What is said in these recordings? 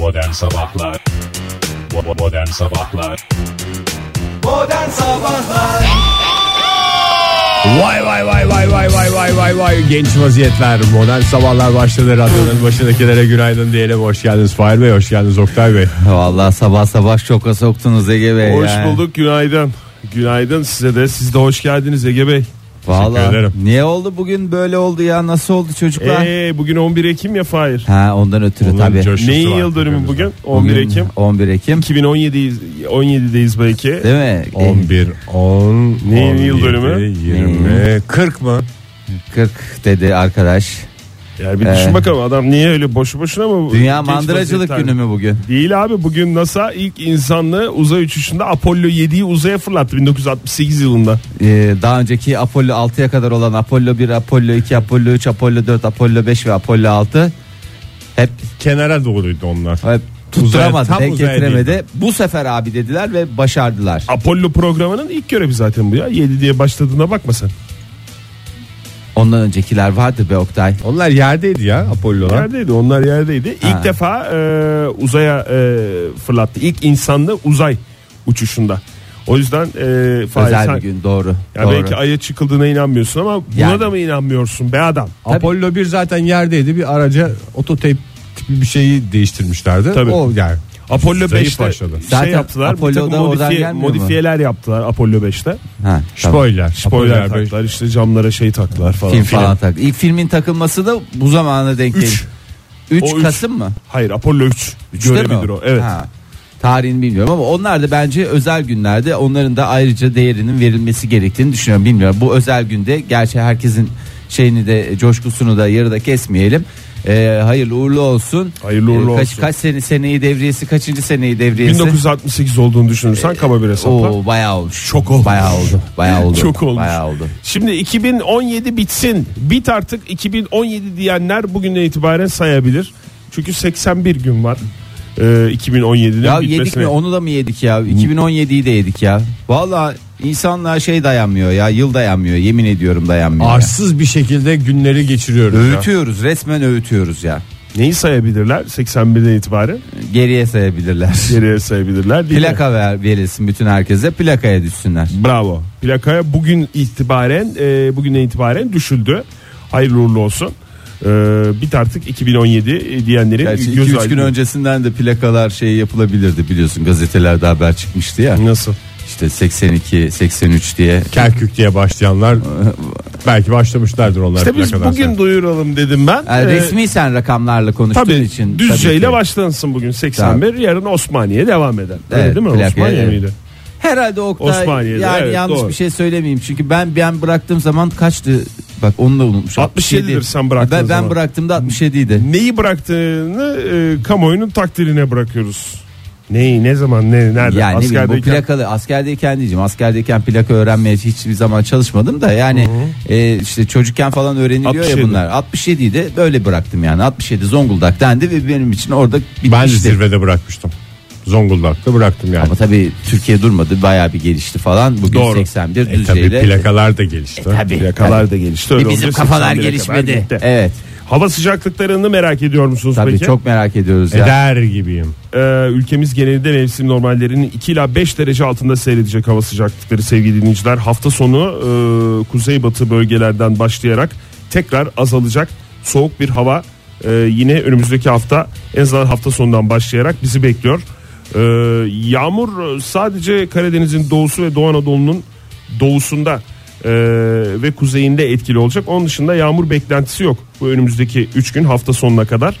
Modern Sabahlar. Modern Sabahlar. Modern Sabahlar. Vay vay vay vay vay vay vay vay vay. Genç vaziyetler. Modern sabahlar başladı. Radyonun başındakilere günaydın diyelim. Hoş geldiniz Fahir Bey hoş geldiniz Oktay Bey. Vallahi sabah sabah şoka soktunuz Ege Bey Hoş ya. bulduk günaydın. Günaydın size de. Siz de hoş geldiniz Ege Bey. Vallahi ederim. niye oldu bugün böyle oldu ya nasıl oldu çocuklar? Ee, bugün 11 Ekim ya Fahir. ha ondan ötürü Onun tabii. coşkusu Neyin var yıl dönümü hepimizde. bugün? 11 Bugün Ekim. 11 Ekim 2017'deyiz 17'deyiz belki. değil mi? 11 10 Neyin 17, yıl dönümü? 20 40 mı 40 dedi arkadaş. Yani bir düşün Ee. bakalım adam niye öyle boşu boşuna mı? Dünya genç mandıracılık günü mü bugün? Değil abi bugün NASA ilk insanlı uzay uçuşunda Apollo 7'yi uzaya fırlattı 1968 yılında. Ee, daha önceki Apollo 6'ya kadar olan Apollo 1, Apollo 2, Apollo 3, Apollo 4, Apollo 5 ve Apollo 6 hep kenara doğruydu onlar hep tutturamadı, tam denk uzaya getiremedi. Bu sefer abi dediler ve başardılar. Apollo programının ilk görevi zaten bu ya. 7 diye başladığına bakma sen. Ondan öncekiler vardı be Oktay. onlar yerdeydi ya Apollo'lar Yerdeydi onlar yerdeydi. İlk Ha. defa e, uzaya e, fırlattı. İlk insanlı uzay uçuşunda. O yüzden e, Fahir, Özel sen- bir gün doğru. Ya doğru. belki aya çıkıldığına inanmıyorsun ama buna Yani. da mı inanmıyorsun be adam? Apollo 1 zaten yerdeydi bir araca ototeyp tipi bir şeyi değiştirmişlerdi Tabii. o yani Apollo Zayıf 5'te başladı. şey Zaten yaptılar. bir takım Apollo'da oradan modifiye, gelmiyor mu? modifiyeler yaptılar Apollo 5'te. Ha, tamam. spoiler Spoiler Apollo taktılar işte camlara şey taktılar falan. Film filan. falan tak. İlk filmin takılması da bu zamana denk Üç. geliyor. 3 O üç. Kasım mı? Hayır Apollo 3. Üçte mi Görevidir o. Evet. Ha. Tarihini bilmiyorum ama onlar da bence özel günlerde onların da ayrıca değerinin verilmesi gerektiğini düşünüyorum. Bilmiyorum bu özel günde gerçi herkesin şeyini de coşkusunu da yarıda kesmeyelim. Ee, hayırlı uğurlu olsun. Hayırlı uğurlu Ee, kaç, olsun. Kaç sene seneyi devriyesi kaçıncı seneyi devriyesi? 1968 olduğunu düşünürsen kaba bir hesapla. Oo bayağı olmuş. Çok oldu. Bayağı oldu. Bayağı oldu. Çok olmuş. Bayağı oldu. Şimdi 2017 bitsin. Bit artık 2017 diyenler bugünden itibaren sayabilir. Çünkü 81 gün var. Ee, 2017'nin Ya bitmesine. yedik mi onu da mı yedik ya 2017'yi de yedik ya Valla insanlığa şey dayanmıyor ya yıl dayanmıyor yemin ediyorum dayanmıyor ya. arsız bir şekilde günleri geçiriyoruz ya. Öğütüyoruz resmen öğütüyoruz ya Neyi sayabilirler 81'den itibaren? Geriye sayabilirler Geriye sayabilirler değil mi? Plaka ver, verilsin bütün herkese plakaya düşsünler Bravo. Plakaya bugün itibaren e, bugünden itibaren düşüldü. Hayırlı uğurlu olsun. E, bit artık 2017 diyenlerin Gerçi göz 2-3 gün aydın- öncesinden de plakalar şey yapılabilirdi biliyorsun gazetelerde haber çıkmıştı ya Nasıl? İşte 82 83 diye Kerkük diye başlayanlar belki başlamışlardır onlar İşte biz bugün sonra. duyuralım dedim ben. yani E, resmi sen rakamlarla konuştuğun Tabii için Düzce tabii ile ki. başlansın bugün 81 yarın Osmaniye devam eder. Öyle Evet, değil mi? plakaya, Osmaniye evet. miydi? Herhalde Oktay Osmaniye'de, yani evet, yanlış doğru. bir şey söylemeyeyim çünkü ben ben bıraktığım zaman kaçtı bak onu da unutmuş 67'dir sen bıraktığın ben, ben zaman. bıraktığımda 67 idi Neyi bıraktığını e, kamuoyunun takdirine bırakıyoruz. Neyi ne zaman ne nerede yani ne bileyim, bu askerdeyken plakalı askerdeyken diyeceğim askerdeyken plaka öğrenmeye hiçbir zaman çalışmadım da yani e, işte çocukken falan öğreniliyor 67. ya bunlar 67 idi böyle bıraktım yani 67 Zonguldak dendi ve benim için orada bitmişti. Ben de zirvede bırakmıştım. Zonguldak'ta bıraktım yani. Ama tabii Türkiye durmadı bayağı bir gelişti falan bugün Doğru. 81 E tabii düzceyle plakalar da gelişti. tabii plakalar da gelişti. Öyle E, bizim olunca kafalar 81'e kadar gelişmedi gitti. evet Hava sıcaklıklarını merak ediyor musunuz tabii peki? çok merak ediyoruz ya. Eder gibiyim. Ee, ülkemiz genelinde mevsim normallerinin 2 ila 5 derece altında seyredecek hava sıcaklıkları sevgili dinleyiciler. Hafta sonu e, kuzeybatı bölgelerden başlayarak tekrar azalacak soğuk bir hava e, yine önümüzdeki hafta en azından hafta sonundan başlayarak bizi bekliyor. E, yağmur sadece Karadeniz'in doğusu ve Doğu Anadolu'nun doğusunda e, ve kuzeyinde etkili olacak. Onun dışında yağmur beklentisi yok bu önümüzdeki 3 gün hafta sonuna kadar.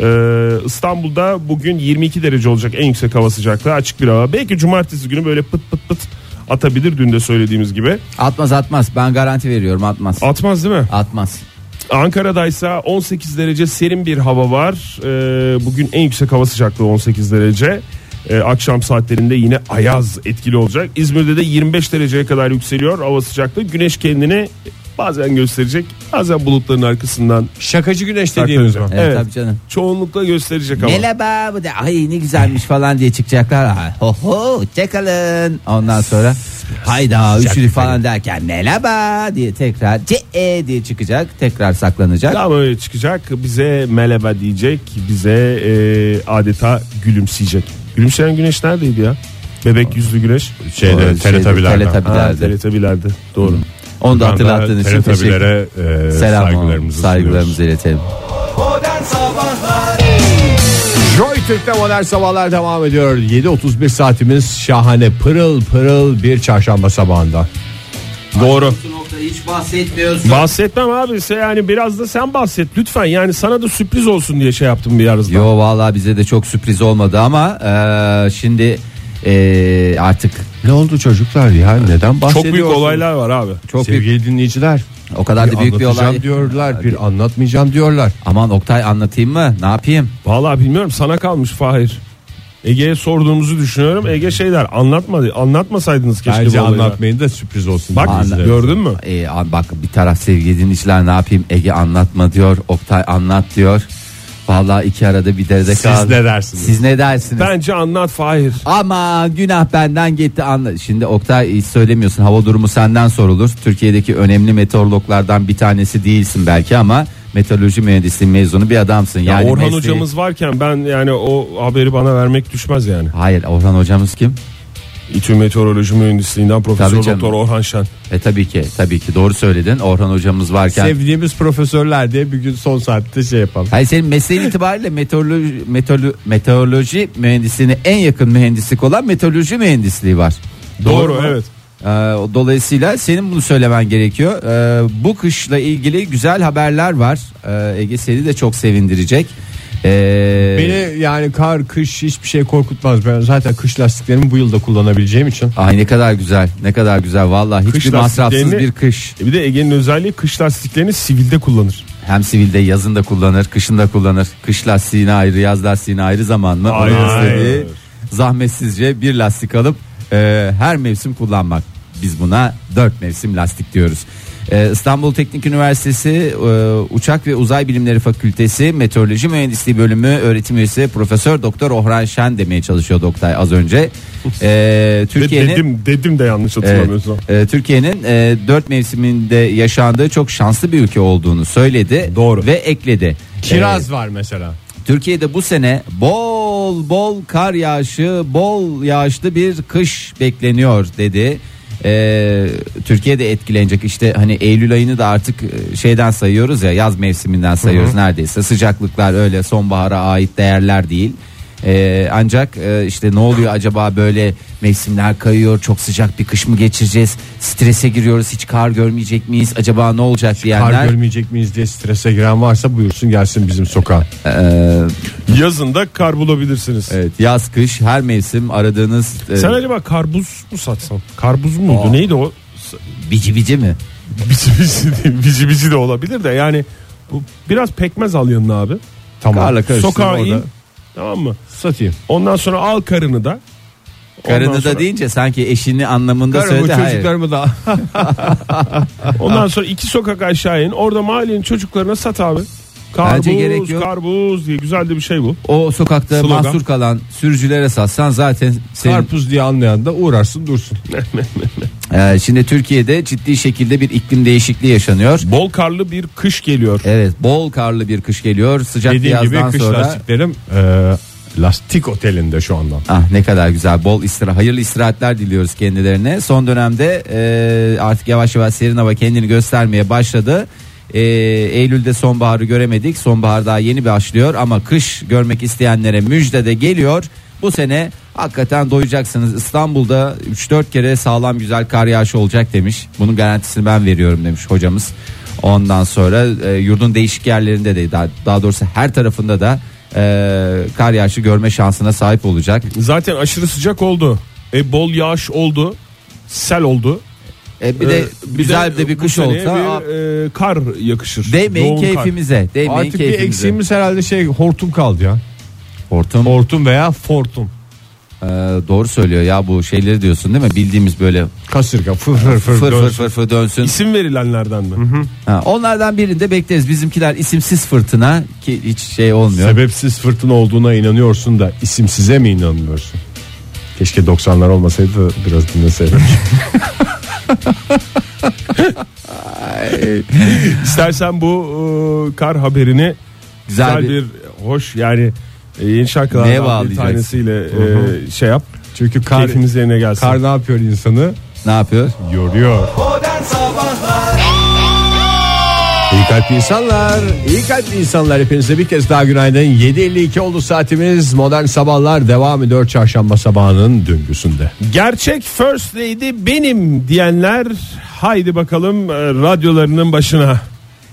Ee, İstanbul'da bugün 22 derece olacak en yüksek hava sıcaklığı açık bir hava. Belki cumartesi günü böyle pıt pıt pıt atabilir dün de söylediğimiz gibi. Atmaz atmaz ben garanti veriyorum atmaz. Atmaz değil mi? Atmaz. Ankara'daysa 18 derece serin bir hava var. Ee, bugün en yüksek hava sıcaklığı 18 derece. Ee, akşam saatlerinde yine ayaz etkili olacak. İzmir'de de 25 dereceye kadar yükseliyor hava sıcaklığı. Güneş kendini bazen gösterecek bazen bulutların arkasından Şakacı güneş dediğimiz mi? Saklanacak. Evet, Evet. tabii canım. çoğunlukla gösterecek ama. Merhaba bu da ay ne güzelmiş falan diye çıkacaklar. Ay, Ho ho çakalın. Ondan sonra hayda bir falan derken merhaba diye tekrar ce diye çıkacak tekrar saklanacak. Ama öyle çıkacak bize meleba diyecek bize e, adeta gülümseyecek. Gülümseyen güneş neredeydi ya? Bebek yüzlü güneş. Şeyde O şeyde, teletabilerden. teletabi- Ha, teletabilerde. Doğru. Onu da hatırlattığın için teşekkür e, Selam saygılarımızı, saygılarımızı iletelim. Modern Sabahlar Joy Türk'te modern sabahlar devam ediyor. 7.31 saatimiz şahane pırıl pırıl bir çarşamba sabahında. Doğru. Hiç bahsetmiyorsun. Bahsetmem abi Se- yani biraz da sen bahset lütfen yani sana da sürpriz olsun diye şey yaptım bir arızda. Yo vallahi bize de çok sürpriz olmadı ama eee, şimdi eee, artık Ne oldu çocuklar ya neden Çok bahsediyorsunuz? büyük olaylar var abi. çok büyük Sevgili dinleyiciler. o kadar da büyük bir anlatacağım olay. diyorlar bir anlatmayacağım diyorlar. Aman Oktay anlatayım mı? Ne yapayım? Vallahi bilmiyorum sana kalmış Fahir. Ege'ye sorduğumuzu düşünüyorum. Ege şey der anlatmadı. Anlatmasaydınız keşke Bence bu olayı. anlatmayın da sürpriz olsun. Bak dinleyicilerimize. gördün mü? Ee, bak bir taraf sevgili dinleyiciler ne yapayım? Ege anlatma diyor. Oktay anlat diyor. Vallahi iki arada bir derede Siz kaldı. ne dersiniz? Siz ne dersiniz? Bence anlat Fahir. Ama günah benden gitti anla. Şimdi Oktay hiç söylemiyorsun hava durumu senden sorulur. Türkiye'deki önemli meteorologlardan bir tanesi değilsin belki ama meteoroloji mühendisliği mezunu bir adamsın. Ya Yani Orhan mesleği- hocamız varken ben yani o haberi bana vermek düşmez yani. Hayır Orhan hocamız kim? İTÜ Meteoroloji Mühendisliğinden Profesör. Doktor Orhan Şen. E tabii ki tabii ki doğru söyledin. Orhan hocamız varken. Sevdiğimiz profesörler diye bir gün son saatte şey yapalım. Hayır senin mesleğin itibariyle meteoroloji, meteorolo- meteoroloji mühendisliğine en yakın mühendislik olan meteoroloji mühendisliği var. Doğru, mu? evet. Ee, dolayısıyla senin bunu söylemen gerekiyor. Ee, bu kışla ilgili güzel haberler var. Ee, Ege seni de çok sevindirecek. Ee, Beni yani kar, kış hiçbir şey korkutmaz. Ben zaten kış lastiklerimi bu yılda kullanabileceğim için. Ay ne kadar güzel ne kadar güzel vallahi hiçbir masrafsız bir kış. E bir de Ege'nin özelliği kış lastiklerini sivilde kullanır. Hem sivilde yazın da kullanır kışın da kullanır. Kış lastiğine ayrı yaz lastiğine ayrı zaman mı? Hayır. Onun istediği zahmetsizce bir lastik alıp e, her mevsim kullanmak. Biz buna dört mevsim lastik diyoruz. Ee, İstanbul Teknik Üniversitesi e, Uçak ve Uzay Bilimleri Fakültesi Meteoroloji Mühendisliği Bölümü öğretim üyesi Profesör Doktor Orhan Şen demeye çalışıyor Oktay az önce. Ee, De- Türkiye'nin dedim, dedim de yanlış hatırlamıyorsam. e, Türkiye'nin e, dört mevsiminde yaşandığı çok şanslı bir ülke olduğunu söyledi. Doğru. Ve ekledi. Kiraz var mesela. Türkiye'de bu sene bol bol kar yağışı, bol yağışlı bir kış bekleniyor dedi. E, Türkiye'de etkilenecek işte hani Eylül ayını da artık e, şeyden sayıyoruz ya yaz mevsiminden sayıyoruz neredeyse sıcaklıklar öyle sonbahara ait değerler değil. E, ancak e, işte ne oluyor acaba böyle mevsimler kayıyor çok sıcak bir kış mı geçireceğiz strese giriyoruz hiç kar görmeyecek miyiz acaba ne olacak diyenler. Kar görmeyecek miyiz diye strese giren varsa buyursun gelsin bizim sokağa. e, Yazın da kar bulabilirsiniz. evet, yaz kış her mevsim aradığınız e, Sen acaba karbuz mu satsan? Karbuz muydu? Neydi o? bici bici mi? Bici bici, de- bici bici de olabilir de yani bu biraz pekmez al yanına abi. Tamam. Karla Sokağa orada. in. Tamam mı? Satayım. Ondan sonra al karını da. Ondan Karını sonra- da deyince sanki eşini anlamında Karımı söyledi. Hayır. çocuklarımı da. Ondan sonra iki sokak aşağı in. Orada mahallenin çocuklarına sat abi. Karbuz, Bence gerek yok. karbuz diye güzel de bir şey bu. O sokakta Slogan. mahsur kalan sürücülere satsan zaten senin, Karpuz diye anlayan da uğrarsın dursun. Ee, şimdi Türkiye'de ciddi şekilde bir iklim değişikliği yaşanıyor. Bol karlı bir kış geliyor. Evet bol karlı bir kış geliyor. Sıcak bir Dediğim gibi yazdan kış sonra. lastiklerim e, lastik otelinde şu anda. Ah ne kadar güzel bol istira hayırlı istirahatler diliyoruz kendilerine. Son dönemde e, artık yavaş yavaş serin hava kendini göstermeye başladı. E, Eylül'de sonbaharı göremedik. Sonbahar daha yeni başlıyor ama kış görmek isteyenlere müjde de geliyor. Bu sene hakikaten doyacaksınız. İstanbul'da 3-4 kere sağlam güzel kar yağışı olacak demiş. Bunun garantisini ben veriyorum demiş hocamız. Ondan sonra e, yurdun değişik yerlerinde de daha, daha doğrusu her tarafında da e, kar yağışı görme şansına sahip olacak. Zaten aşırı sıcak oldu. E bol yağış oldu. Sel oldu. E, bir de Ee, güzel de, bir bu kış olsa bir, e, kar yakışır. değmeyin Yoğun kar. keyfimize. Değmeyin Artık bir keyfimize. eksiğimiz herhalde şey hortum kaldı ya. Hortum Hortum veya fortum. E, doğru söylüyor ya bu şeyleri diyorsun değil mi? Bildiğimiz böyle Kasırga fır fır fır, fır fır dönsün. fır fır dönsün. İsim verilenlerden mi? Ha, onlardan birinde bekleriz. Bizimkiler isimsiz fırtına ki hiç şey olmuyor. Sebepsiz fırtına olduğuna inanıyorsun da isimsize mi inanmıyorsun? Keşke 90'lar olmasaydı da biraz dinleseydim. İstersen bu e, kar haberini Güzel güzel, bir- bir, hoş yani e, yeni şarkılardan bir tanesiyle e, şey yap. Çünkü kar, Keyfimiz yerine gelsin. kar ne yapıyor insanı? Ne yapıyor? Yoruyor. Modern Sabahlar İyi kalpli insanlar, iyi kalpli insanlar hepinize bir kez daha günaydın. 7.52 oldu saatimiz. Modern sabahlar devam ediyor çarşamba sabahının döngüsünde. Gerçek first lady benim diyenler haydi bakalım e, radyolarının başına.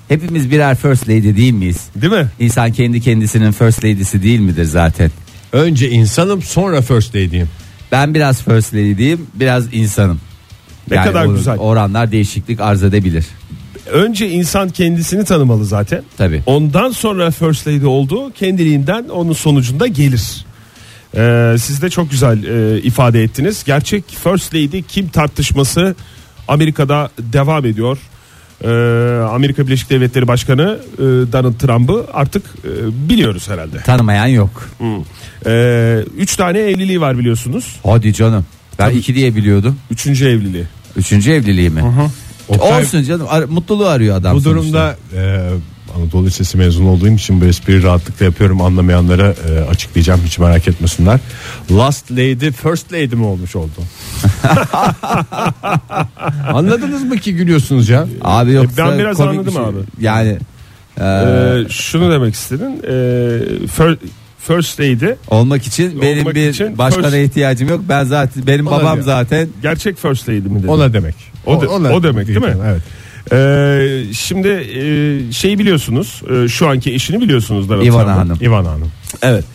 Hepimiz birer first lady değil miyiz? Değil mi? İnsan kendi kendisinin first lady'si değil midir zaten? Önce insanım sonra first lady'yim. Ben biraz first lady'yim, biraz insanım. Ne kadar onun güzel. Oranlar değişiklik arz edebilir. Önce insan kendisini tanımalı zaten. Tabii. Ondan sonra first lady oldu kendiliğinden onun sonucunda gelir. Ee, siz de çok güzel e, ifade ettiniz. Gerçek first lady kim tartışması Amerika'da devam ediyor. Ee, Amerika Birleşik Devletleri Başkanı e, Donald Trump'ı artık e, biliyoruz herhalde. Tanımayan yok. Ee, üç tane evliliği var biliyorsunuz. Hadi canım. Ben iki diye biliyordum. Üçüncü evliliği. Üçüncü evliliği mi? Oktay, Olsun canım. Ar- mutluluğu arıyor adam Bu sonuçta. durumda e, Anadolu Lisesi mezunu olduğum için bu espriyi rahatlıkla yapıyorum. Anlamayanlara e, açıklayacağım hiç merak etmesinler. Last Lady First Lady mi olmuş oldu? Anladınız mı ki gülüyorsunuz ya? Abi yoksa E, ben biraz komik bir anladım şey. abi. Yani e, Ee, şunu demek istedin. Ee, fir- first lady olmak için benim olmak bir için başkana first- ihtiyacım yok. Ben zaten benim Ona babam diyor. zaten gerçek first lady mi dedin? Ona demek. O de- o demek değil mi? Evet. Ee, şimdi e, şeyi biliyorsunuz. e, şu anki eşini biliyorsunuz Donald Ivana. Hanım. İvan Hanım. Evet.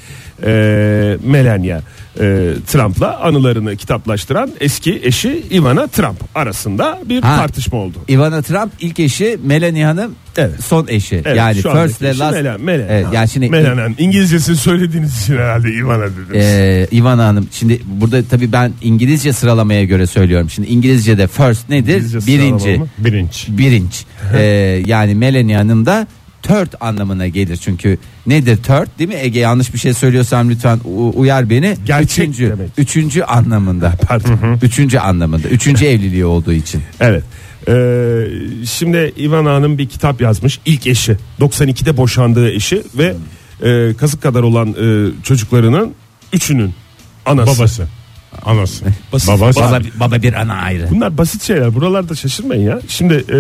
Ee, Melania e, Trump'la anılarını kitaplaştıran eski eşi Ivana Trump arasında bir Ha. tartışma oldu. Ivana Trump ilk eşi Melanie Hanım Evet. son eşi. Evet, yani şu andaki first ve eşi last. Mela- Melania. Evet, yani şimdi Melania. İngilizcesini söylediğiniz için herhalde Ivana dediniz. Ee, Ivana Hanım şimdi burada tabii ben İngilizce sıralamaya göre söylüyorum. Şimdi İngilizce'de first nedir? İngilizce Birinci. sıralama mı? Birinç. Birinç. Ee, yani Melanie Hanım da third anlamına gelir. Çünkü nedir third değil mi Ege yanlış bir şey söylüyorsam lütfen uyar beni. Gerçek üçüncü, demek. üçüncü anlamında. Pardon. üçüncü anlamında. Üçüncü evliliği olduğu için. Evet. Ee, şimdi Ivana Hanım bir kitap yazmış. İlk eşi. 92'de boşandığı eşi ve e, kazık kadar olan e, çocuklarının üçünün anası. Babası. Anası. Basit. Babası. Baba, baba bir ana ayrı. Bunlar basit şeyler. Buralarda şaşırmayın ya. Şimdi e,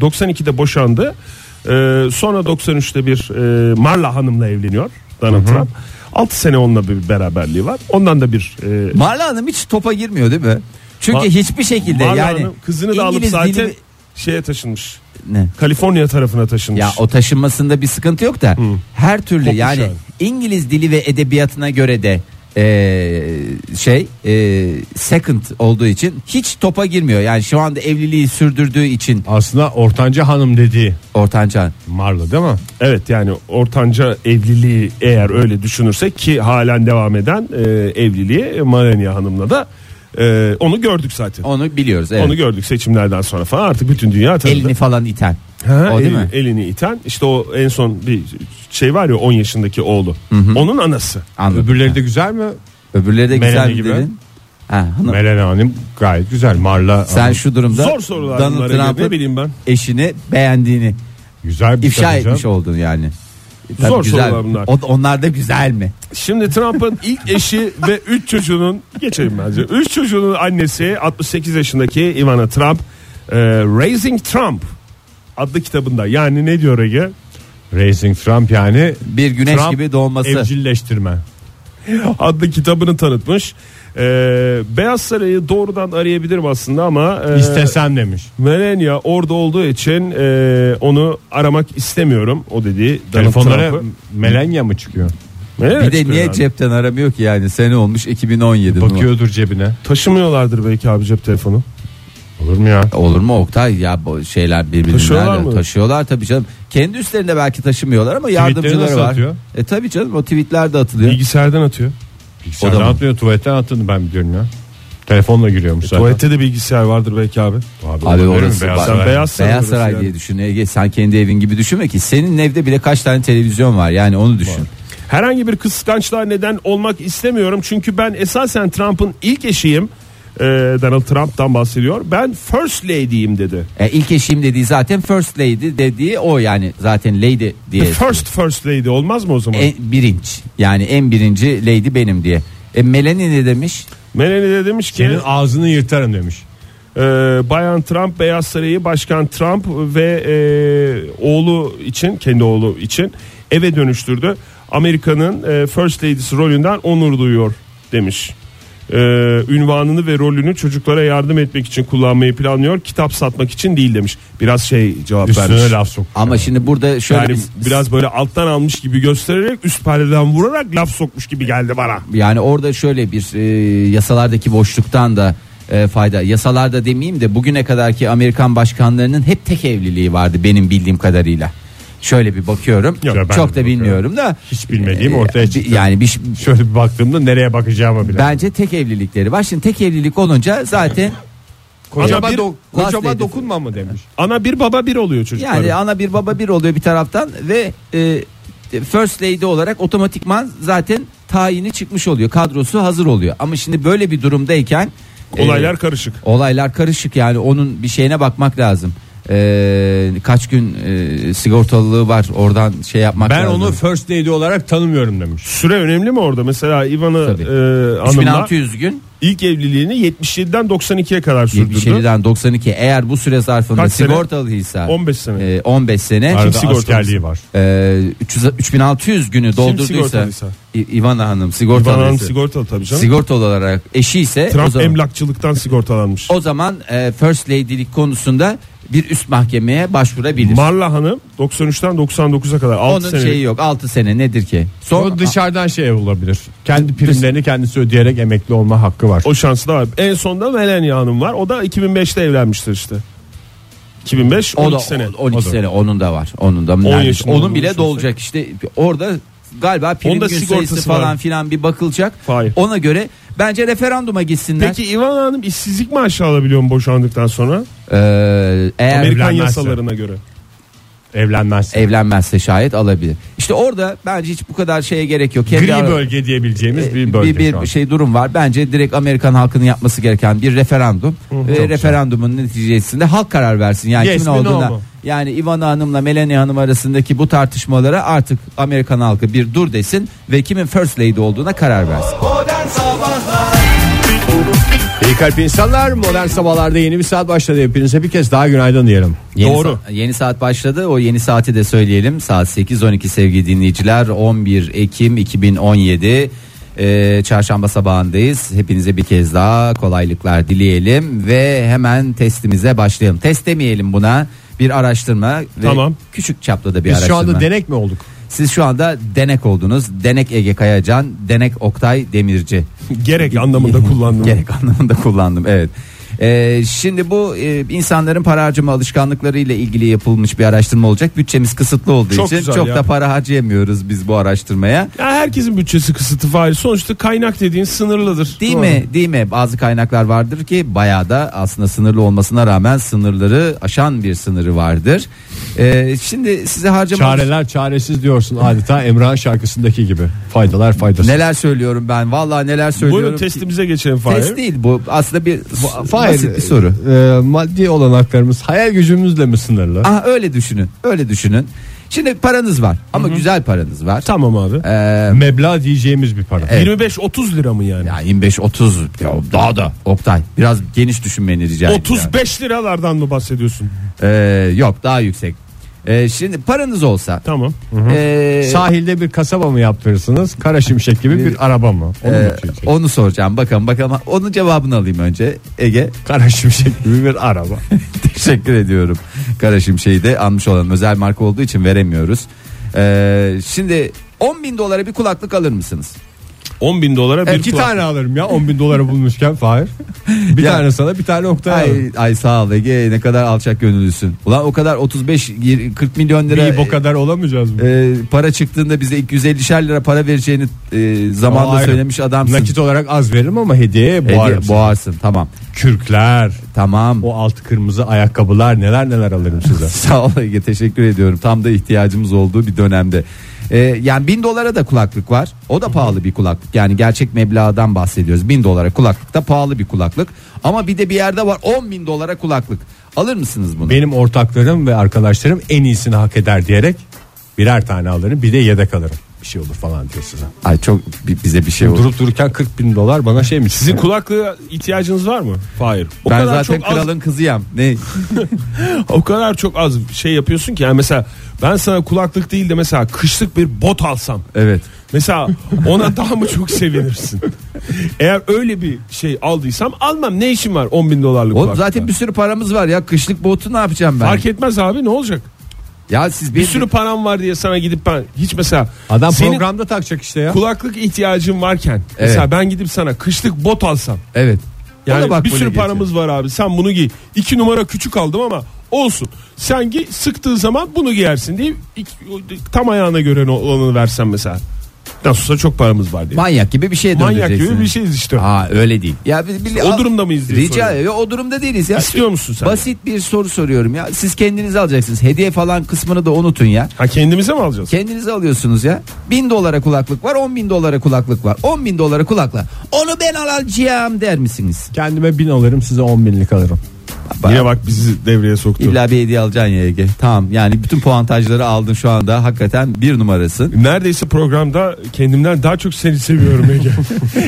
92'de boşandı. E, sonra 93'te bir e, Marla Hanım'la evleniyor Donald Trump. 6 sene onunla bir beraberliği var. Ondan da bir e, Marla Hanım hiç topa girmiyor değil mi? Çünkü Ma- hiçbir şekilde Marla yani Hanım kızını da alıp İngiliz zaten dili- şeye taşınmış. ne? Kaliforniya tarafına taşınmış. Ya o taşınmasında bir sıkıntı yok da her türlü Kopmuş yani yani. İngiliz dili ve edebiyatına göre de eee, şey eee, second olduğu için hiç topa girmiyor. Yani şu anda evliliği sürdürdüğü için Aslında ortanca hanım dediği ortanca Marla değil mi? Evet yani ortanca evliliği eğer öyle düşünürsek ki halen devam eden e, evliliği Melania Hanım'la da e, onu gördük zaten. onu biliyoruz. Evet. Onu gördük seçimlerden sonra falan artık bütün dünya tanıdı. Elini falan iten. Ha, o değil elini, mi? elini iten işte o en son bir şey var ya 10 yaşındaki oğlu. Onun anası. Anladım. Öbürleri de güzel mi? Öbürleri de güzel Melanie mi gibi. dedin? Ha, hanım. Melena Hanım gayet güzel. Marla Sen Hanım şu durumda Zor sorular Donald bunlara göre, ne Trump'ın bileyim ben. eşini beğendiğini güzel bir ifşa kadın etmiş oldun yani. Tabii Zor güzel. sorular bunlar. O, onlar da güzel mi? Şimdi Trump'ın ilk eşi ve 3 çocuğunun geçelim bence. 3 çocuğunun annesi 68 yaşındaki Ivana Trump e, Raising Trump adlı kitabında yani ne diyor Ege? Raising Trump yani Bir güneş Trump gibi doğması. evcilleştirme. adlı kitabını tanıtmış. E, Beyaz Saray'ı doğrudan arayabilirim aslında ama e, İstesem demiş. Melania orada olduğu için e, onu aramak istemiyorum o dediği Telefonlara. Melenya mı çıkıyor? Melania Bir de niye yani. cepten aramıyor ki yani sene olmuş 2017 numara. Bakıyordur cebine. Taşımıyorlardır belki abi cep telefonu. Olur mu ya? Olur mu Oktay ya bu şeyler birbirinden Taşıyorlar mı? taşıyorlar tabii canım. Kendi üstlerinde belki taşımıyorlar ama yardımcıları nasıl var. atıyor? E tabii canım o tweetler de atılıyor. Bilgisayardan atıyor. Bilgisayardan O da mı? atmıyor tuvaletten attığını ben biliyorum ya. Telefonla giriyormuş zaten. Tuvalette de bilgisayar vardır belki abi. Abi, Abi olabilir mi? orası Beyaz bak- Saray. Sen beyaz saray Beyaz orası Saray yani. diye düşün Ege sen kendi evin gibi düşünme ki senin evde bile kaç tane televizyon var yani onu düşün. Herhangi bir kıskançlığa neden olmak istemiyorum. Çünkü ben esasen Trump'ın ilk eşiyim. Ee, Donald Trump'tan bahsediyor. Ben first lady'yim dedi. E, ilk eşim dediği zaten first lady dediği o yani zaten lady diye. First first lady olmaz mı o zaman? En, birinci yani en birinci lady benim diye. E, Melanie ne demiş? Melanie de demiş ki Senin ağzını yırtarım demiş. e, Bayan Trump Beyaz Sarayı Başkan Trump ve e, oğlu için kendi oğlu için eve dönüştürdü. Amerika'nın e, First Lady'si rolünden onur duyuyor demiş. E, ünvanını ve rolünü çocuklara yardım etmek için kullanmayı planlıyor. Kitap satmak için değil demiş. Biraz şey cevap Üstüne vermiş. laf sok. Ama şimdi burada şöyle Yani bir- biraz böyle alttan almış gibi göstererek üst perdeden vurarak laf sokmuş gibi geldi bana. Yani orada şöyle bir e, yasalardaki boşluktan da e, fayda. Yasalarda demeyeyim de bugüne kadarki Amerikan başkanlarının hep tek evliliği vardı benim bildiğim kadarıyla. Şöyle bir bakıyorum. Yok, Çok da bakıyorum. bilmiyorum da. Hiç bilmediğim e, ortaya bir- çıktı. Yani bir, Şöyle bir baktığımda nereye bakacağımı bile. bence tek evlilikleri var. Şimdi tek evlilik olunca zaten kocama, bir- do- kocama dokunma mı demiş. Ana bir baba bir oluyor çocuklar. yani ana bir baba bir oluyor bir taraftan ve e, first lady olarak otomatikman zaten tayini çıkmış oluyor. Kadrosu hazır oluyor. Ama şimdi böyle bir durumdayken e, Olaylar karışık. Olaylar karışık yani onun bir şeyine bakmak lazım. Ee, kaç gün e, sigortalılığı var oradan şey yapmak Ben lazım. onu first lady olarak tanımıyorum demiş. Süre önemli mi orada? Mesela Ivan'ı Tabii. e, hanımla 3600 gün ilk evliliğini 77'den 92'ye kadar sürdürdü. 77'den 92 eğer bu süre zarfında Kaç sene? sigortalıysa 15 sene. e, 15 sene Arada sigortalısı? askerliği var. e, 300, 3600 günü doldurduysa sigortalıysa? İ- Ivana Hanım Ivan'ın sigortalıysa sigortalı tabii canım. sigortalı olarak eşi ise o Trump zaman, emlakçılıktan sigortalanmış. o zaman e, first lady'lik konusunda bir üst mahkemeye başvurabilir. Marla Hanım 93'ten 99'a kadar 6 Onun sene. şeyi yok 6 sene nedir ki? Son O dışarıdan şey olabilir. Kendi primlerini kendisi ödeyerek emekli olma hakkı var. O şansı da var. En sonda Melania Hanım var. O da 2005'te evlenmiştir işte. 2005 O 12 da sene. 12 O da. sene onun da var. Onun da 10 neredeyse. yaşında onun bile dolacak işte orada galiba prim Onda gün sigortası falan filan bir bakılacak. Hayır. Ona göre bence referanduma gitsinler. Peki Ivan Hanım işsizlik maaşı alabiliyor mu boşandıktan sonra? Ee, eğer Amerikan evlenmezse. yasalarına göre. Evlenmez. evlenmezse şayet alabilir. İşte orada bence hiç bu kadar şeye gerek yok. Kendi Gri ara- bölge diyebileceğimiz e, bir bölge bir, bir şey durum var. Bence direkt Amerikan halkının yapması gereken bir referandum ve çok referandumun neticesinde halk karar versin. Yani Yes kimin mi, no olduğuna. mu? Yani Ivana Hanım'la Melania Hanım arasındaki bu tartışmalara artık Amerikan halkı bir dur desin ve kimin first lady olduğuna karar versin. İyi kalp insanlar modern sabahlarda yeni bir saat başladı. Hepinize bir kez daha günaydın diyelim. Yeni Doğru. sa- yeni saat başladı. O yeni saati de söyleyelim. Saat 8.12 sevgili dinleyiciler. 11 Ekim 2017. Ee, çarşamba sabahındayız. Hepinize bir kez daha kolaylıklar dileyelim ve hemen testimize başlayalım. Test demeyelim buna. Bir araştırma ve Tamam. küçük çaplı da bir Biz şu araştırma. anda denek mi olduk? Siz şu anda denek oldunuz. Denek Ege Kayacan, denek Oktay Demirci. Gerek anlamında kullandım. Gerek anlamında kullandım evet. Ee, şimdi bu e, insanların para harcama alışkanlıkları ile ilgili yapılmış bir araştırma olacak. Bütçemiz kısıtlı olduğu Çok için güzel çok ya. da para harcayamıyoruz biz bu araştırmaya. Ya herkesin bütçesi kısıtlı faiz. Sonuçta kaynak dediğin sınırlıdır. Değil Doğru. mi? Değil mi? Bazı kaynaklar vardır ki bayağı da aslında sınırlı olmasına rağmen sınırları aşan bir sınırı vardır. Ee, şimdi size harcama Çareler çaresiz diyorsun adeta Emrah şarkısındaki gibi. Faydalar faydasız. neler söylüyorum ben? Vallahi neler söylüyorum. Buyurun ki- testimize geçelim Fahir. Test değil bu. Aslında bir Fahir, basit bir soru. e, maddi olanaklarımız hayal gücümüzle mi sınırlı? Ah öyle düşünün. Öyle düşünün. Şimdi paranız var ama güzel paranız var. Tamam abi. Ee, Meblağ diyeceğimiz bir para. Evet. 25-30 lira mı yani? ya 25 30 ya daha da Oktay biraz geniş düşünmeni rica ediyorum. 35 liralardan mı bahsediyorsun? Ee, yok daha yüksek. Ee, şimdi paranız olsa Tamam. ee, Sahilde bir kasaba mı yaptırırsınız? Kara şimşek gibi bir araba mı? Onu mu ee, diyeceksin? onu soracağım bakalım bakalım onun cevabını alayım önce Ege Kara şimşek gibi bir araba. teşekkür ediyorum Kara Şimşek'i de almış olalım özel marka olduğu için veremiyoruz Ee, şimdi 10 bin dolara bir kulaklık alır mısınız 10 bin dolara bir İki kulak- tane alırım ya 10 bin dolara bulmuşken Fahir. Bir Ya. tane sana bir tane Oktay alırım. ay, ay sağ ol Ege ne kadar alçak gönüllüsün ulan o kadar 35 yir- 40 milyon lira Bir o kadar olamayacağız mı? e, para çıktığında bize 250'şer lira para vereceğini e, zamanda Hayır. söylemiş adamsın. Nakit olarak az veririm ama hediyeye Hediye- boğarım. sizi. boğarsın tamam. Kürkler, Tamam. o altı kırmızı ayakkabılar neler neler alırım size. Sağ ol Ege teşekkür ediyorum. Tam da ihtiyacımız olduğu bir dönemde. Ee, yani bin dolara da kulaklık var. O da pahalı bir kulaklık. Yani gerçek meblağdan bahsediyoruz. Bin dolara kulaklık da pahalı bir kulaklık. Ama bir de bir yerde var 10 bin dolara kulaklık. Alır mısınız bunu? Benim ortaklarım ve arkadaşlarım en iyisini hak eder diyerek birer tane alırım bir de yedek alırım. Bir şey olur falan diyor size. Ay çok bi- bize bir şey olur. Durup dururken 40 bin dolar bana şey mi? Sizin kulaklığa ihtiyacınız var mı? Hayır. O ben kadar zaten çok az- kralın kızıyım. Ne? o kadar çok az şey yapıyorsun ki yani mesela ben sana kulaklık değil de mesela kışlık bir bot alsam. Evet. Mesela ona daha mı çok sevinirsin? Eğer öyle bir şey aldıysam almam. Ne işim var 10 bin dolarlık Oğlum zaten bir sürü paramız var ya. Kışlık botu ne yapacağım ben? Fark etmez abi ne olacak? Ya siz Bir sürü param var diye sana gidip ben hiç mesela Adam senin programda takacak işte ya. kulaklık ihtiyacın varken mesela ben gidip sana kışlık bot alsam Evet. O da yani bak bir böyle sürü geçiyor. paramız var abi sen bunu giy. İki numara küçük aldım ama olsun. Sen giy sıktığı zaman bunu giyersin diye iki- tam ayağına göre olanı versen mesela. Nasıl olsa çok paramız var diye. Manyak gibi bir şey Manyak gibi bir şeyiz işte. Aa öyle değil. Ya bir, bir- O durumda mıyız diye Rica soruyorum. ederim. O durumda değiliz ya. İstiyor musun sen? Basit bir soru soruyorum ya. Siz kendiniz alacaksınız. Hediye falan kısmını da unutun ya. Ha kendimize mi alacağız? Kendiniz alıyorsunuz ya. Bin dolara kulaklık var, on bin dolara kulaklık var. On bin dolara kulakla. Onu ben alacağım der misiniz? Kendime bin alırım size 10 binlik alırım. Yine bak bizi devreye soktu. İlla bir hediye alacaksın ya Ege. Tamam yani bütün puantajları aldın şu anda. Hakikaten bir numarasın. Neredeyse programda kendimden daha çok seni seviyorum Ege.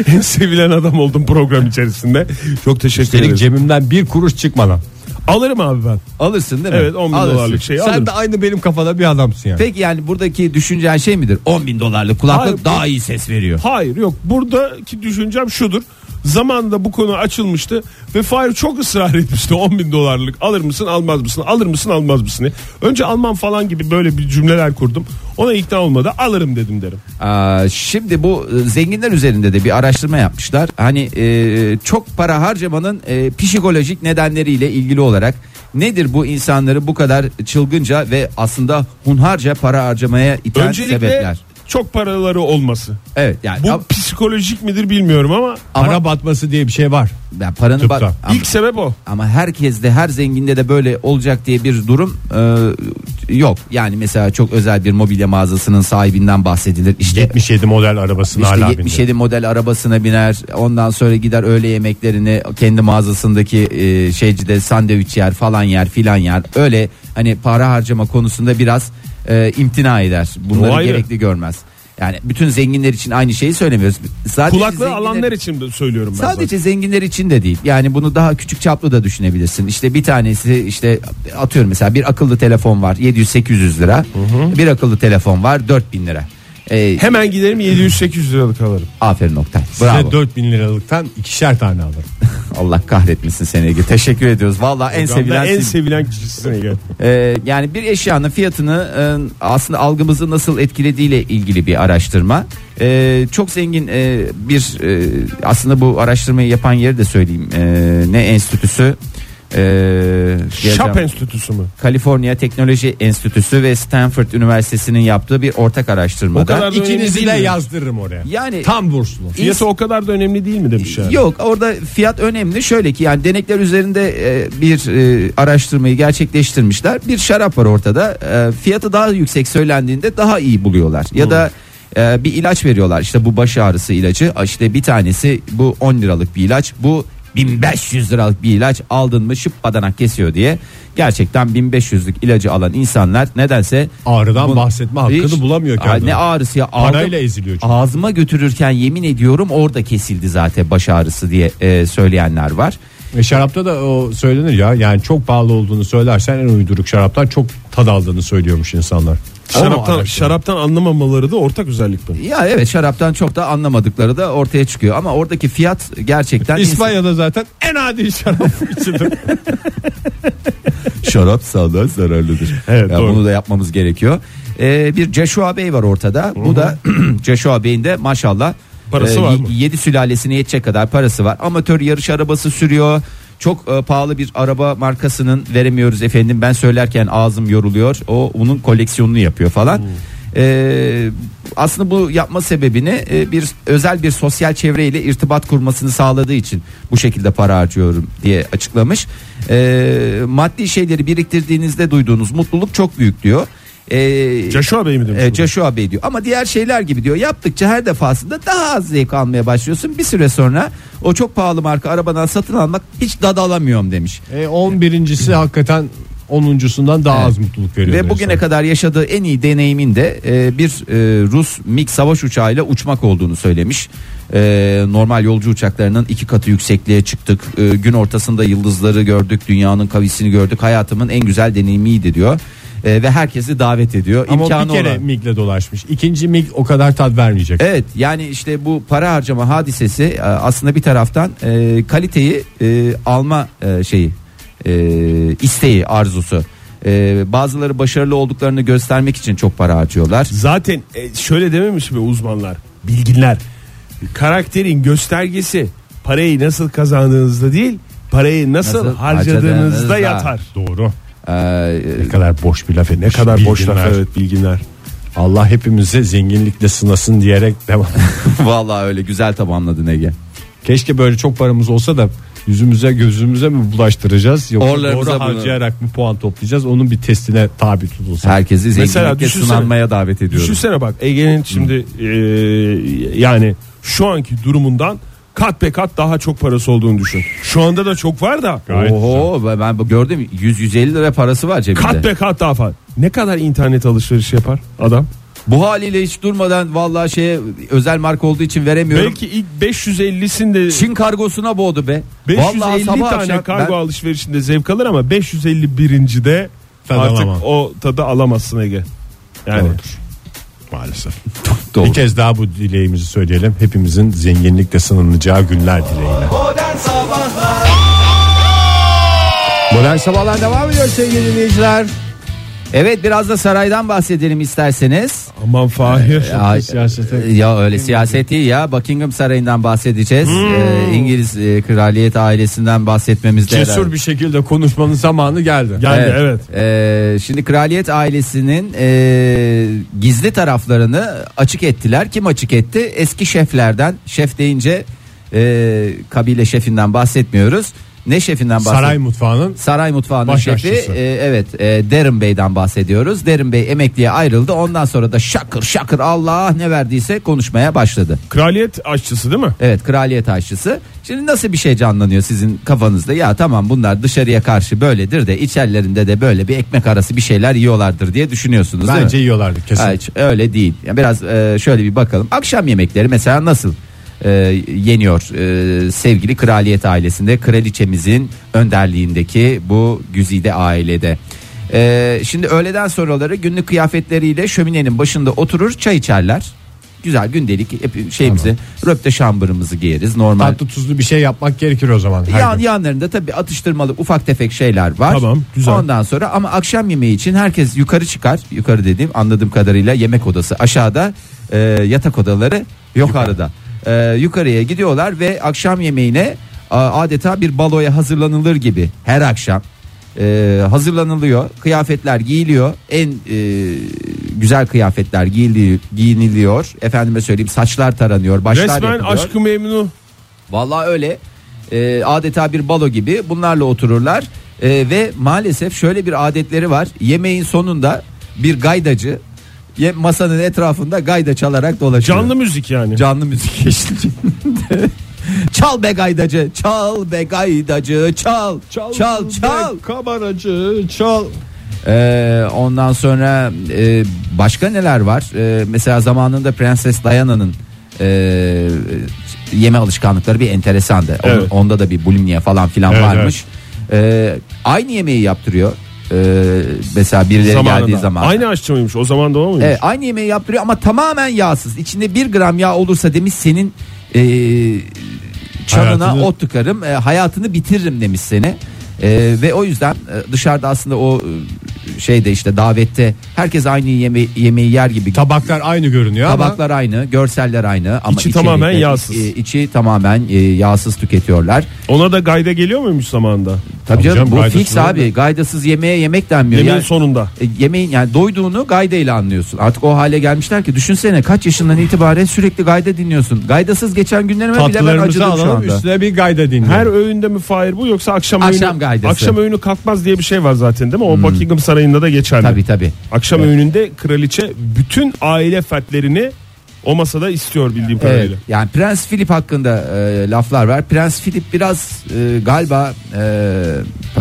en sevilen adam oldum program içerisinde. Çok teşekkür Üstelik ederim. cebimden bir kuruş çıkmadan. Alırım abi ben. Alırsın değil mi? Evet 10 bin Alırsın. dolarlık şeyi Sen alırım. de aynı benim kafada bir adamsın yani. Peki yani buradaki düşüncen şey midir? 10 bin dolarlık kulaklık Hayır, bu- daha iyi ses veriyor. Hayır yok buradaki düşüncem şudur. Zamanında bu konu açılmıştı ve Fahir çok ısrar etmişti 10 bin dolarlık alır mısın almaz mısın alır mısın almaz mısın diye. Önce almam falan gibi böyle bir cümleler kurdum. Ona ikna olmadı alırım dedim derim. Aa, şimdi bu e, zenginler üzerinde de bir araştırma yapmışlar. Hani e, çok para harcamanın e, psikolojik nedenleriyle ilgili olarak nedir bu insanları bu kadar çılgınca ve aslında hunharca para harcamaya iten Öncelikle sebepler? Çok paraları olması. Evet yani Bu ama, psikolojik midir bilmiyorum ama ama Para batması diye bir şey var. ben paranı Tıpta. bak ama, ilk sebep o. ama herkes de her zenginde de böyle olacak diye bir durum e, yok. Yani mesela çok özel bir mobilya mağazasının sahibinden bahsedilir. İşte 77 model arabasını İşte hala 77 model arabasına biner. Ondan sonra gider öğle yemeklerini kendi mağazasındaki e, şeycide sandviç yer falan yer filan yer. Öyle hani para harcama konusunda biraz e, imtina eder. Bunları gerekli görmez. Yani bütün zenginler için aynı şeyi söylemiyoruz. Sadece Kulaklığı zenginler- alanlar için de söylüyorum ben. Sadece zaten. zenginler için de değil. Yani bunu daha küçük çaplı da düşünebilirsin. İşte bir tanesi işte atıyorum mesela bir akıllı telefon var 700-800 lira. Bir akıllı telefon var 4000 lira. Ee, Hemen giderim 700-800 liralık alırım. aferin Oktay. Size Bravo. 4000 liralıktan ikişer tane alırım. Allah kahretmesin seni Ege. Teşekkür ediyoruz. Valla en sevilen en sevilen kişisin Ege. Ee, yani bir eşyanın fiyatını e, aslında algımızı nasıl etkilediğiyle ilgili bir araştırma. Ee, çok zengin e, bir e, aslında bu araştırmayı yapan yeri de söyleyeyim. Ee, ne enstitüsü? Ee, Şap. Enstitüsü mü? Kaliforniya Teknoloji Enstitüsü ve Stanford Üniversitesi'nin yaptığı bir ortak araştırmada. O kadar da önemli İkinizi değil de mi? yazdırırım oraya. Yani Tam burslu. Fiyatı o kadar da önemli değil mi demiş yani. Yok orada fiyat önemli. Şöyle ki yani denekler üzerinde e, bir e, araştırmayı gerçekleştirmişler. Bir şarap var ortada. E, fiyatı daha yüksek söylendiğinde daha iyi buluyorlar. Ya da e, bir ilaç veriyorlar. İşte bu baş ağrısı ilacı. İşte bir tanesi bu 10 liralık bir ilaç. Bu 1500 liralık bir ilaç aldın mı şıp badanak kesiyor diye. Gerçekten 1500'lük ilacı alan insanlar nedense Ağrıdan Bunu- bahsetme hakkını Hiç- bulamıyor Aa, kendine. Ne ağrısı ya? Parayla Aldım- eziliyor çünkü. Ağzıma götürürken yemin ediyorum orada kesildi zaten baş ağrısı diye e, söyleyenler var. E, şarapta da o söylenir ya. Yani çok pahalı olduğunu söylersen en uyduruk şaraptan çok tad aldığını söylüyormuş insanlar. Şaraptan, araştırın. şaraptan anlamamaları da ortak özellik mi? Ya evet şaraptan çok da anlamadıkları da ortaya çıkıyor ama oradaki fiyat gerçekten İspanya'da zaten en adi şarap içilir. şarap sağlığa zararlıdır. Evet, Ya doğru. bunu da yapmamız gerekiyor. Ee, bir Joshua Bey var ortada. Bu da Joshua Bey'in de maşallah Parası var mı? 7 sülalesine yetecek kadar parası var. Amatör yarış arabası sürüyor. Çok e, pahalı bir araba markasının veremiyoruz efendim. Ben söylerken ağzım yoruluyor. O onun koleksiyonunu yapıyor falan. Hmm. Ee, aslında bu yapma sebebini e, bir özel bir sosyal çevreyle irtibat kurmasını sağladığı için bu şekilde para harcıyorum diye açıklamış. Ee, maddi şeyleri biriktirdiğinizde duyduğunuz mutluluk çok büyük diyor. E, Joshua Bey mi demiş? e? Joshua Bey diyor. Ama diğer şeyler gibi diyor. Yaptıkça her defasında daha az zevk almaya başlıyorsun. Bir süre sonra o çok pahalı marka arabadan satın almak hiç dad alamıyorum demiş. E, 11.si hakikaten 10.sundan daha Evet. az mutluluk veriyor. Ve bugüne kadar yaşadığı en iyi deneyimin de e, bir e, Rus MiG savaş uçağıyla uçmak olduğunu söylemiş. E, normal yolcu uçaklarının iki katı yüksekliğe çıktık. E, gün ortasında yıldızları gördük, dünyanın kavisini gördük. Hayatımın en güzel deneyimiydi diyor. E, ve herkesi davet ediyor. Ama İmkanı bir kere olan- MIG'le dolaşmış. İkinci MIG o kadar tat vermeyecek. Evet yani işte bu para harcama hadisesi e, aslında bir taraftan e, kaliteyi e, alma e, şeyi e, isteği arzusu. E, bazıları başarılı olduklarını göstermek için çok para harcıyorlar. Zaten e, şöyle dememiş mi uzmanlar, bilginler? Karakterin göstergesi parayı nasıl kazandığınızda değil, parayı nasıl, Nasıl harcadığınızda harcadığınızda. yatar. Doğru. E, Ne kadar boş bir laf. Ne kadar boş laf evet bilginler. Allah hepimizi zenginlikle sınasın diyerek devam. vallahi öyle güzel tamamladın Ege. Keşke böyle çok paramız olsa da yüzümüze gözümüze mi bulaştıracağız yoksa Orlarımıza doğru bunu- harcayarak mı puan toplayacağız onun bir testine tabi tutulsa. Herkesi Mesela zenginlikle düşünsene- sınanmaya davet ediyorum. Düşünsene bak Ege'nin şimdi e, yani şu anki durumundan kat be kat daha çok parası olduğunu düşün. Şu anda da çok var da Gayet Oho ben- ben gördüm 100-150 lira parası var cebinde. kat be kat daha fazla. Ne kadar internet alışverişi yapar adam? Bu haliyle hiç durmadan vallahi şeye özel marka olduğu için veremiyorum. Belki ilk 550'sinde Çin kargosuna boğdu be. 550 Vallahi sabah tane akşam kargo ben- alışverişinde zevk alır ama 551. de Tad artık alamam. o tadı alamazsın Ege. Yani Doğrudur. Maalesef. Doğru. Bir kez daha bu dileğimizi söyleyelim. Hepimizin zenginlikle sınanacağı günler dileğiyle. Modern Sabahlar Modern sabahlar devam ediyor sevgili dinleyiciler. Evet biraz da saraydan bahsedelim isterseniz. aman Fahir. Ya, siyasete- ya öyle siyaset değil ya Buckingham Sarayı'ndan bahsedeceğiz. Hmm. Ee, İngiliz e, kraliyet ailesinden bahsetmemizde Cesur herhalde. bir şekilde konuşmanın zamanı geldi. Geldi evet. Ee, şimdi kraliyet ailesinin e, gizli taraflarını açık ettiler. Kim açık etti? Eski şeflerden. Şef deyince e, kabile şefinden bahsetmiyoruz. Ne şefinden bahsediyoruz? Saray mutfağının Saray mutfağının Baş şefi aşçısı. e, evet e, Derin Bey'den bahsediyoruz. Derin Bey emekliye ayrıldı. Ondan sonra da şakır şakır Allah ne verdiyse konuşmaya başladı. Kraliyet aşçısı değil mi? Evet kraliyet aşçısı. Şimdi nasıl bir şey canlanıyor sizin kafanızda? Ya tamam bunlar dışarıya karşı böyledir de içerilerinde de böyle bir ekmek arası bir şeyler yiyorlardır diye düşünüyorsunuz değil mi? bence yiyorlardı kesin. Ha, hiç öyle değil. Biraz e, şöyle bir bakalım. Akşam yemekleri mesela nasıl e, yeniyor e, sevgili kraliyet ailesinde kraliçemizin önderliğindeki bu güzide ailede. E, şimdi öğleden sonraları günlük kıyafetleriyle şöminenin başında oturur çay içerler. Güzel gündelik hep şeyimizi röpte şambırımızı giyeriz normal. Tatlı tuzlu bir şey yapmak gerekir o zaman. her Yan, gün. yanlarında tabii atıştırmalı ufak tefek şeyler var. Tamam, güzel. Ondan sonra ama akşam yemeği için herkes yukarı çıkar. Yukarı dediğim anladığım kadarıyla yemek odası aşağıda e, yatak odaları yukarıda. E, yukarıya gidiyorlar ve akşam yemeğine adeta bir baloya hazırlanılır gibi her akşam e, hazırlanılıyor. Kıyafetler giyiliyor. En e, güzel kıyafetler giyili, giyiniliyor. Efendime söyleyeyim saçlar taranıyor. Başlar Resmen yapılıyor. aşkı memnu. Vallahi öyle. Ee, adeta bir balo gibi bunlarla otururlar Ee, ve maalesef şöyle bir adetleri var. Yemeğin sonunda bir gaydacı masanın etrafında gayda çalarak dolaşıyor. Canlı müzik yani. canlı müzik eşliğinde. çal be gaydacı, çal be gaydacı, çal, çal, çal, çal. Kabaracı çal. Ee, ondan sonra e, başka neler var? Ee, mesela zamanında Prenses Diana'nın e, yeme alışkanlıkları bir enteresandı. Evet. onda da bir bulimia falan filan Evet, varmış. Ee, aynı yemeği yaptırıyor. Ee, mesela birileri Zamanında. geldiği zaman. Aynı aşçı mıymış? O zaman da o muymuş? Evet, aynı yemeği yaptırıyor ama tamamen yağsız. İçinde bir gram yağ olursa demiş senin e, çanına Hayatını- ot tıkarım, e, hayatını bitiririm demiş seni. E, ve o yüzden e, dışarıda aslında o e, şeyde işte davette herkes aynı yeme yemeği yer gibi. Tabaklar aynı görünüyor ama Tabaklar aynı, görseller aynı ama İçi tamamen yağsız. e, içi tamamen e, yağsız tüketiyorlar. Ona da gayda geliyor muymuş zamanında? Tabii canım, canım, bu fix abi. Gaydasız yemeğe yemek denmiyor. Yemeğin Yani- sonunda. E, yemeğin yani doyduğunu gayda ile anlıyorsun. Artık o hale gelmişler ki düşünsene kaç yaşından itibaren sürekli gayda dinliyorsun. Gaydasız geçen günlerime bile ben acıdım şu alalım anda. üstüne bir gayda dinleyelim. Her öğünde mi Fahir bu yoksa akşam, Akşam öğünü gaydası. akşam öğünü kalkmaz diye bir şey var zaten değil mi? O Buckingham Sarayı'nda da geçerli. Tabii tabii. Akşam öğününde kraliçe bütün aile fertlerini o masada istiyor bildiğim Evet, kadarıyla. yani Prens Philip hakkında e, laflar var. Prens Philip biraz e, galiba e,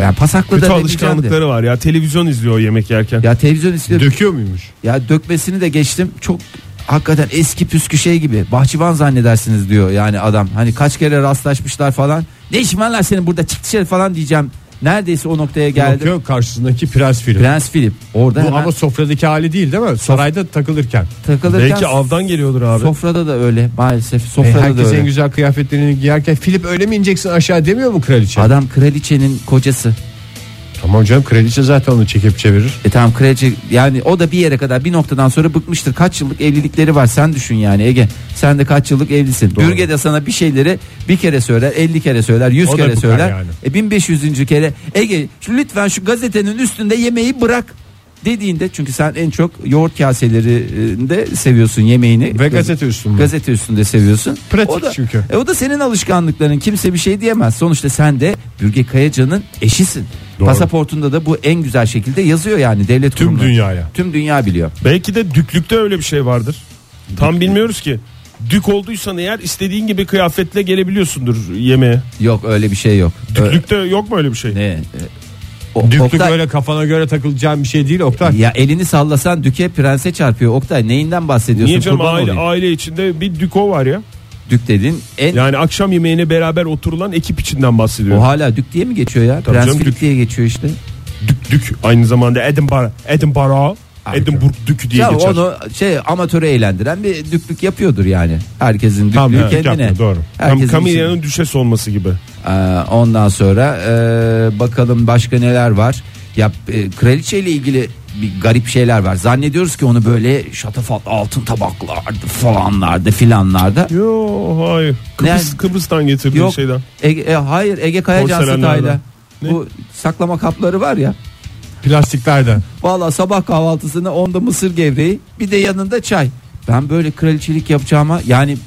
yani pasaklı Kötü da alışkanlıkları var ya televizyon izliyor yemek yerken. Ya televizyon istiyor. Döküyor muymuş? Ya dökmesini de geçtim. Çok hakikaten eski püskü şey gibi. Bahçıvan zannedersiniz diyor yani adam. Hani kaç kere rastlaşmışlar falan. Ne işin var lan senin burada çık dışarı falan diyeceğim. Neredeyse o noktaya geldim. Yok yok karşısındaki Prens Philip. Prens Philip orada Bu hemen ama sofradaki hali değil değil mi? Sarayda takılırken. takılırken Belki avdan geliyordur abi. sofrada da öyle maalesef E, sofrada da herkes öyle. en güzel kıyafetlerini giyerken Philip öyle mi ineceksin aşağı demiyor mu kraliçe? Adam kraliçenin kocası. Tamam canım kraliçe zaten onu çekip çevirir. E tamam kraliçe yani o da bir yere kadar bir noktadan sonra bıkmıştır. Kaç yıllık evlilikleri var sen düşün yani Ege. Sen de kaç yıllık evlisin. Bürge de sana bir şeyleri bir kere söyler 50 kere söyler 100 O kere söyler. yani. E 1500. kere Ege şu lütfen şu gazetenin üstünde yemeği bırak dediğinde çünkü sen en çok yoğurt kaselerinde seviyorsun yemeğini. Ve gazete üstünde. Gazete üstünde seviyorsun. Pratik o da, çünkü. E, o da senin alışkanlıkların kimse bir şey diyemez. Sonuçta sen de Bürge Kayacan'ın eşisin. Doğru. Pasaportunda da bu en güzel şekilde yazıyor yani devlet Tüm kurumları. dünyaya. Tüm dünya biliyor. Belki de düklükte öyle bir şey vardır. Tam bilmiyoruz ki. Dük olduysan eğer istediğin gibi kıyafetle gelebiliyorsundur yemeğe. Yok öyle bir şey yok. Ö- Düklükte yok mu öyle bir şey? ne? O- Düklük Oktay- öyle kafana göre takılacağın bir şey değil Oktay. ya elini sallasan düke prense çarpıyor. Oktay neyinden bahsediyorsun? Niye canım Kurban aile, olayım. aile içinde bir düko var ya. Dük dedin. En Yani akşam yemeğine beraber oturulan ekip içinden o bahsediyorum. hala dük diye mi geçiyor ya? Tabii Prens canım, dük. diye geçiyor işte. Dük dük aynı zamanda Edinburgh, Edinburgh, Edinburgh dükü diye Ya geçer. onu şey amatörü eğlendiren bir düklük yapıyordur yani. Herkesin düklüğü Tamam, kendine. yapma, doğru. Herkesin Camilla'nın düşes olması gibi. Ee, ondan sonra e, bakalım başka neler var. Ya e, kraliçe ile ilgili bir garip şeyler var. Zannediyoruz ki onu böyle şatafatlı altın tabaklarda falanlarda filanlarda. Yo hayır. Kıbrıs, Ne? Kıbrıs'tan getirdiği Yok. şeyden. Ege, e, hayır Ege Kayacan. Ne? Bu saklama kapları var ya. Plastiklerden. Valla sabah kahvaltısına onda mısır gevreği bir de yanında çay. Ben böyle kraliçelik yapacağıma yani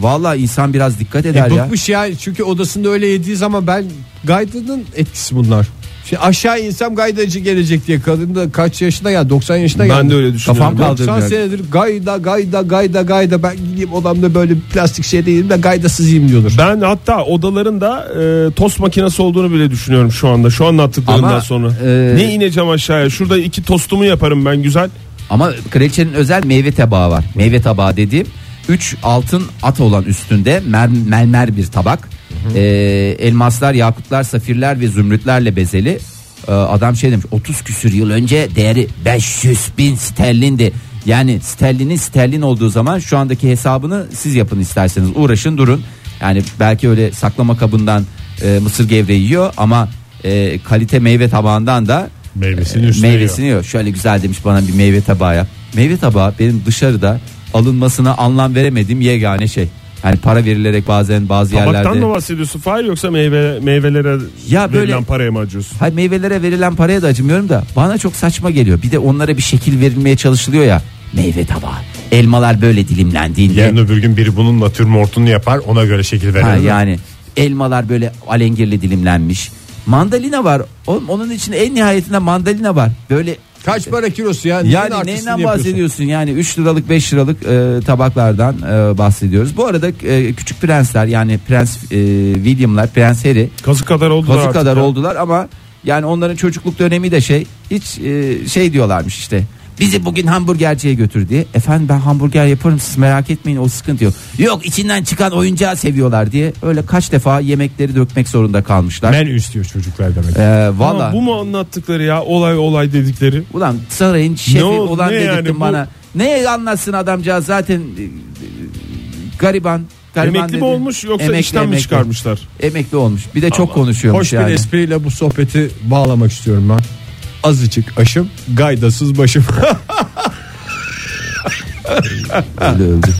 valla insan biraz dikkat eder E, ya. bıkmış ya. çünkü odasında öyle yediği zaman ben Gayda'nın etkisi bunlar. Şimdi aşağı insem gaydacı gelecek diye kadın da kaç yaşında ya 90 yaşında Ben geldi. de öyle düşünüyorum. Kafam kaldı. 90 yani. senedir gayda gayda gayda gayda ben gideyim odamda böyle plastik şey değilim de gaydasız yiyeyim diyordur. Ben hatta odaların da e, tost makinesi olduğunu bile düşünüyorum şu anda. Şu anlattıklarından Ama, sonra. e, ne ineceğim aşağıya? Şurada iki tostumu yaparım ben güzel. Ama kraliçenin özel meyve tabağı var. Meyve tabağı dediğim 3 altın at olan üstünde mer- mermer bir tabak. Ee, elmaslar, yakutlar, safirler ve zümrütlerle bezeli. Ee, adam şey demiş 30 küsür yıl önce değeri 500 bin sterlindi. Yani sterlinin sterlin olduğu zaman şu andaki hesabını siz yapın isterseniz uğraşın durun. Yani belki öyle saklama kabından e, mısır gevreği yiyor ama e, kalite meyve tabağından da Meyvesini üstüne meyvesini yiyor. Şöyle güzel demiş bana bir meyve tabağı yap. Meyve tabağı benim dışarıda alınmasına anlam veremediğim yegane şey. Yani para verilerek bazen bazı Tabaktan yerlerde. mı bahsediyorsun Fahir yoksa meyve meyvelere Ya böyle- verilen paraya mı acıyorsun? Hayır meyvelere verilen paraya da acımıyorum da bana çok saçma geliyor. Bir de onlara bir şekil verilmeye çalışılıyor ya. Meyve tabağı. Elmalar böyle dilimlendiğinde. Yarın öbür gün biri bunun natürmortunu yapar ona göre şekil verir. Ha, yani elmalar böyle alengirli dilimlenmiş. Mandalina var. Oğlum, onun için en nihayetinde mandalina var. Böyle Kaç para kilosu ya? Neyin Yani yapıyorsun? bahsediyorsun? Yani 3 liralık 5 liralık e, tabaklardan e, bahsediyoruz. Bu arada e, küçük prensler yani Prens e, William'lar, Prens Harry Kazı kadar oldular kazı artık kadar ya. oldular ama yani onların çocukluk dönemi de şey hiç e, şey diyorlarmış işte. Bizi bugün hamburgerciye götür diye. Efendim ben hamburger yaparım siz merak etmeyin o sıkıntı yok. Yok içinden çıkan oyuncağı seviyorlar diye öyle kaç defa yemekleri dökmek zorunda kalmışlar. Menü istiyor çocuklar demek. E, Ama Valla. bu mu anlattıkları ya olay olay dedikleri? Ulan sarayın şefi Ne o- ulan ne dedirttin yani bu? bana. Ne anlatsın adamcağız zaten e, e, gariban. gariban Emekli mi dedi. olmuş yoksa Emekli, işten mi emekli. çıkarmışlar? Emekli olmuş. Bir de çok konuşuyormuş Hoş yani. bir espriyle bu sohbeti bağlamak istiyorum ben. Azıcık aşım, gaydasız başım. Öyle öldü.